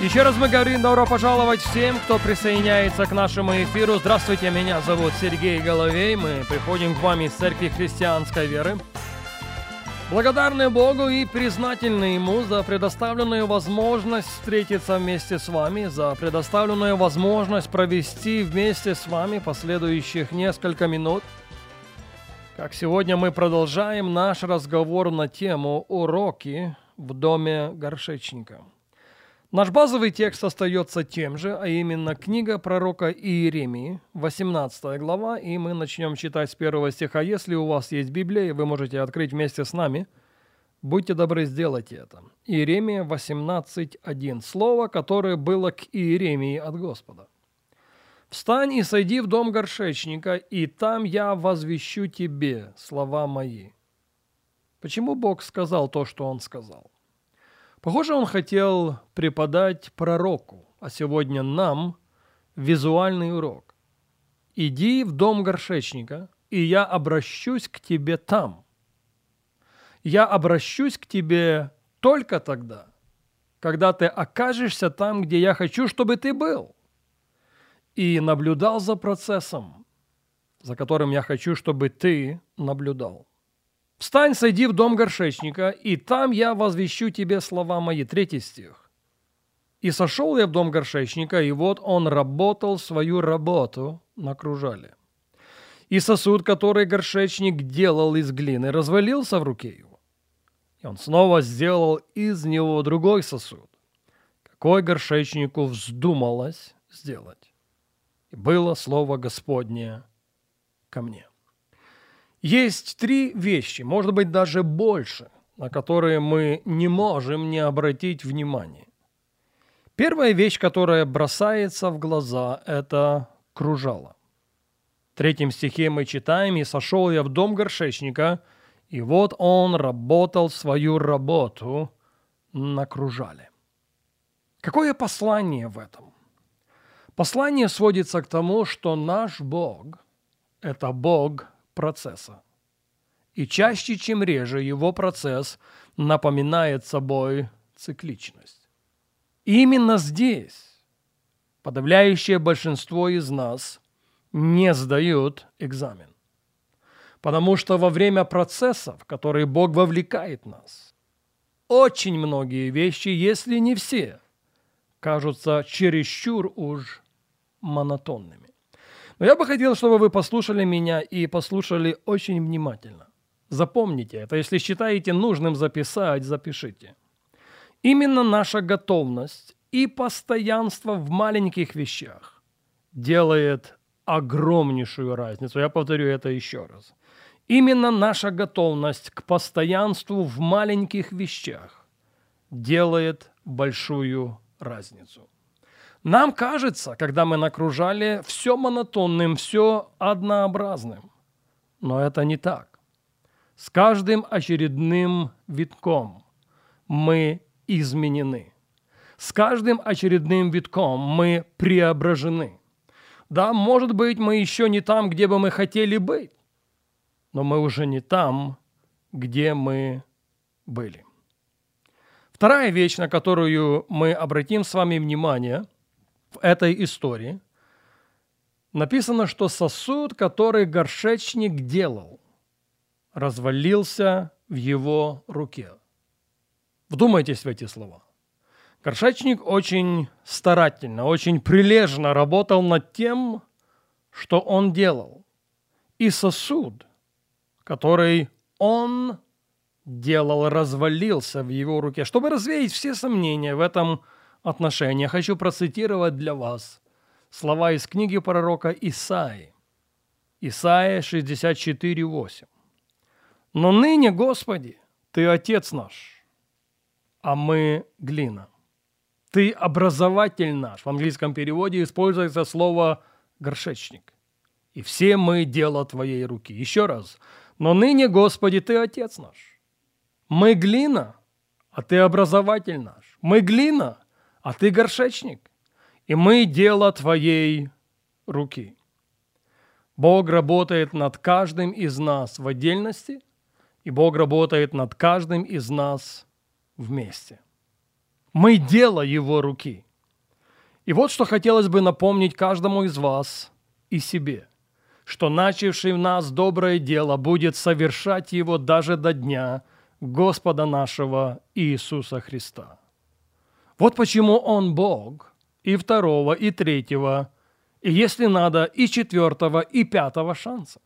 Еще раз мы говорим добро пожаловать всем, кто присоединяется к нашему эфиру. Здравствуйте, меня зовут Сергей Головей. Мы приходим к вам из Церкви Христианской Веры. Благодарны Богу и признательны Ему за предоставленную возможность встретиться вместе с вами, за предоставленную возможность провести вместе с вами последующих несколько минут. Как сегодня мы продолжаем наш разговор на тему «Уроки в доме горшечника». Наш базовый текст остается тем же, а именно книга пророка Иеремии, 18 глава, и мы начнем читать с первого стиха. Если у вас есть Библия, вы можете открыть вместе с нами. Будьте добры, сделайте это. Иеремия 18.1. Слово, которое было к Иеремии от Господа. «Встань и сойди в дом горшечника, и там я возвещу тебе слова мои». Почему Бог сказал то, что Он сказал? Похоже, он хотел преподать пророку, а сегодня нам визуальный урок. «Иди в дом горшечника, и я обращусь к тебе там». Я обращусь к тебе только тогда, когда ты окажешься там, где я хочу, чтобы ты был. И наблюдал за процессом, за которым я хочу, чтобы ты наблюдал. «Встань, сойди в дом горшечника, и там я возвещу тебе слова мои». Третий стих. «И сошел я в дом горшечника, и вот он работал свою работу на кружале. И сосуд, который горшечник делал из глины, развалился в руке его. И он снова сделал из него другой сосуд, какой горшечнику вздумалось сделать. И было слово Господнее ко мне». Есть три вещи, может быть даже больше, на которые мы не можем не обратить внимание. Первая вещь, которая бросается в глаза, это кружало. В третьем стихе мы читаем «И сошел я в дом горшечника, и вот он работал свою работу на кружале». Какое послание в этом? Послание сводится к тому, что наш Бог – это Бог процесса. И чаще, чем реже, его процесс напоминает собой цикличность. Именно здесь подавляющее большинство из нас не сдают экзамен. Потому что во время процессов, в которые Бог вовлекает нас, очень многие вещи, если не все, кажутся чересчур уж монотонными. Но я бы хотел, чтобы вы послушали меня и послушали очень внимательно. Запомните это. Если считаете нужным записать, запишите. Именно наша готовность и постоянство в маленьких вещах делает огромнейшую разницу. Я повторю это еще раз. Именно наша готовность к постоянству в маленьких вещах делает большую разницу. Нам кажется, когда мы накружали, все монотонным, все однообразным. Но это не так. С каждым очередным витком мы изменены. С каждым очередным витком мы преображены. Да, может быть, мы еще не там, где бы мы хотели быть, но мы уже не там, где мы были. Вторая вещь, на которую мы обратим с вами внимание – в этой истории написано, что сосуд, который горшечник делал, развалился в его руке. Вдумайтесь в эти слова. Горшечник очень старательно, очень прилежно работал над тем, что он делал. И сосуд, который он делал, развалился в его руке. Чтобы развеять все сомнения в этом отношения, хочу процитировать для вас слова из книги пророка Исаи. Исаия 64:8. «Но ныне, Господи, Ты Отец наш, а мы глина. Ты образователь наш». В английском переводе используется слово «горшечник». И все мы дело Твоей руки. Еще раз. Но ныне, Господи, Ты Отец наш. Мы глина, а Ты образователь наш. Мы глина, а Ты горшечник. И мы дело Твоей руки. Бог работает над каждым из нас в отдельности, и Бог работает над каждым из нас вместе. Мы дело Его руки. И вот что хотелось бы напомнить каждому из вас и себе, что начавший в нас доброе дело будет совершать его даже до дня Господа нашего Иисуса Христа. Вот почему Он Бог и второго, и третьего, и если надо, и четвертого, и пятого шанса.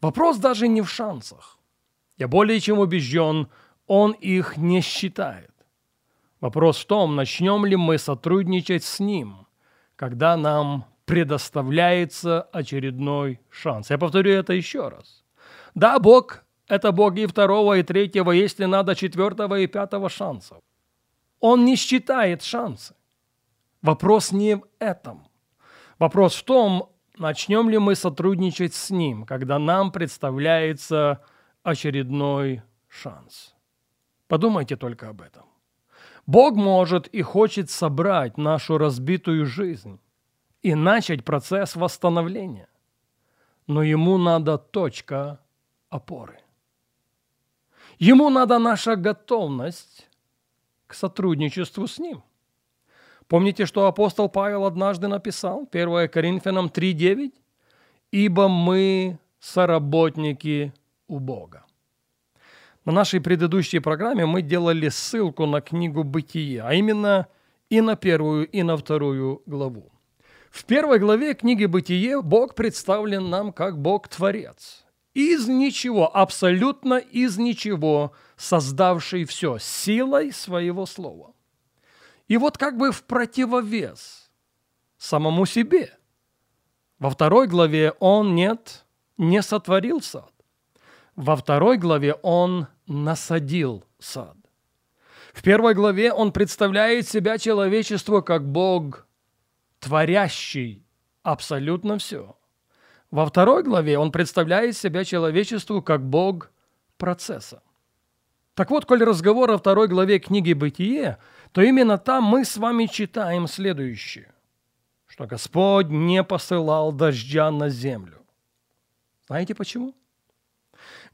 Вопрос даже не в шансах. Я более чем убежден, Он их не считает. Вопрос в том, начнем ли мы сотрудничать с Ним, когда нам предоставляется очередной шанс. Я повторю это еще раз. Да, Бог – это Бог и второго, и третьего, если надо, четвертого и пятого шансов. Он не считает шансы. Вопрос не в этом. Вопрос в том, начнем ли мы сотрудничать с Ним, когда нам представляется очередной шанс. Подумайте только об этом. Бог может и хочет собрать нашу разбитую жизнь и начать процесс восстановления. Но ему надо точка опоры. Ему надо наша готовность сотрудничеству с ним. Помните, что апостол Павел однажды написал, 1 Коринфянам 3.9? «Ибо мы соработники у Бога». На нашей предыдущей программе мы делали ссылку на книгу «Бытие», а именно и на первую, и на вторую главу. В первой главе книги «Бытие» Бог представлен нам как Бог-творец. Из ничего, абсолютно из ничего, создавший все силой своего слова. И вот как бы в противовес самому себе. Во второй главе он нет, не сотворил сад. Во второй главе он насадил сад. В первой главе он представляет себя человечество как Бог, творящий абсолютно все. Во второй главе он представляет себя человечеству как Бог процесса. Так вот, коль разговор о второй главе книги «Бытие», то именно там мы с вами читаем следующее, что Господь не посылал дождя на землю. Знаете почему?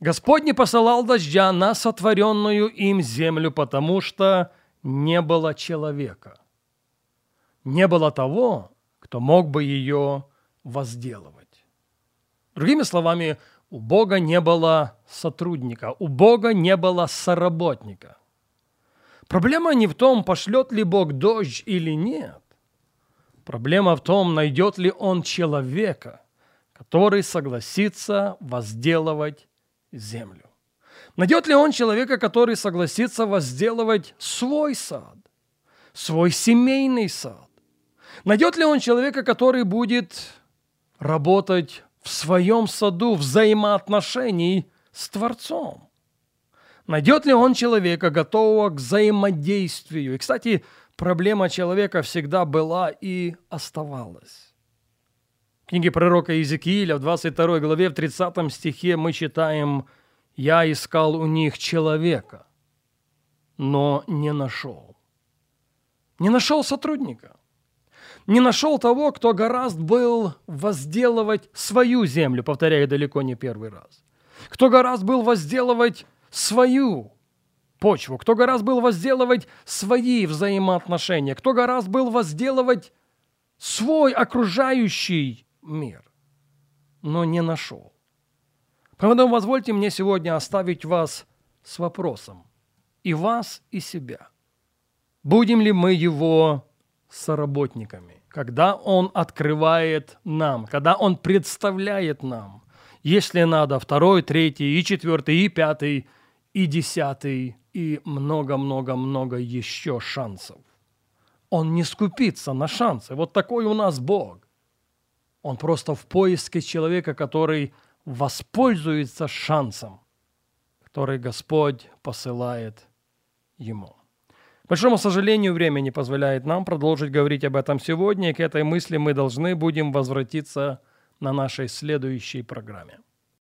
Господь не посылал дождя на сотворенную им землю, потому что не было человека. Не было того, кто мог бы ее возделывать. Другими словами, у Бога не было сотрудника, у Бога не было соработника. Проблема не в том, пошлет ли Бог дождь или нет. Проблема в том, найдет ли Он человека, который согласится возделывать землю. Найдет ли он человека, который согласится возделывать свой сад, свой семейный сад? Найдет ли он человека, который будет работать в своем саду взаимоотношений с Творцом? Найдет ли он человека, готового к взаимодействию? И, кстати, проблема человека всегда была и оставалась. В книге пророка Иезекииля в 22 главе в 30 стихе мы читаем «Я искал у них человека, но не нашел». Не нашел сотрудника. Не нашел того, кто гораздо был возделывать свою землю, повторяю далеко не первый раз. Кто гораздо был возделывать свою почву, кто гораздо был возделывать свои взаимоотношения, кто гораздо был возделывать свой окружающий мир, но не нашел. Поэтому позвольте мне сегодня оставить вас с вопросом. И вас, и себя. Будем ли мы его соработниками, когда он открывает нам, когда он представляет нам, если надо, второй, третий, и четвертый, и пятый, и десятый, и много-много-много еще шансов. Он не скупится на шансы. Вот такой у нас Бог. Он просто в поиске человека, который воспользуется шансом, который Господь посылает ему. Большому сожалению, время не позволяет нам продолжить говорить об этом сегодня, и к этой мысли мы должны будем возвратиться на нашей следующей программе.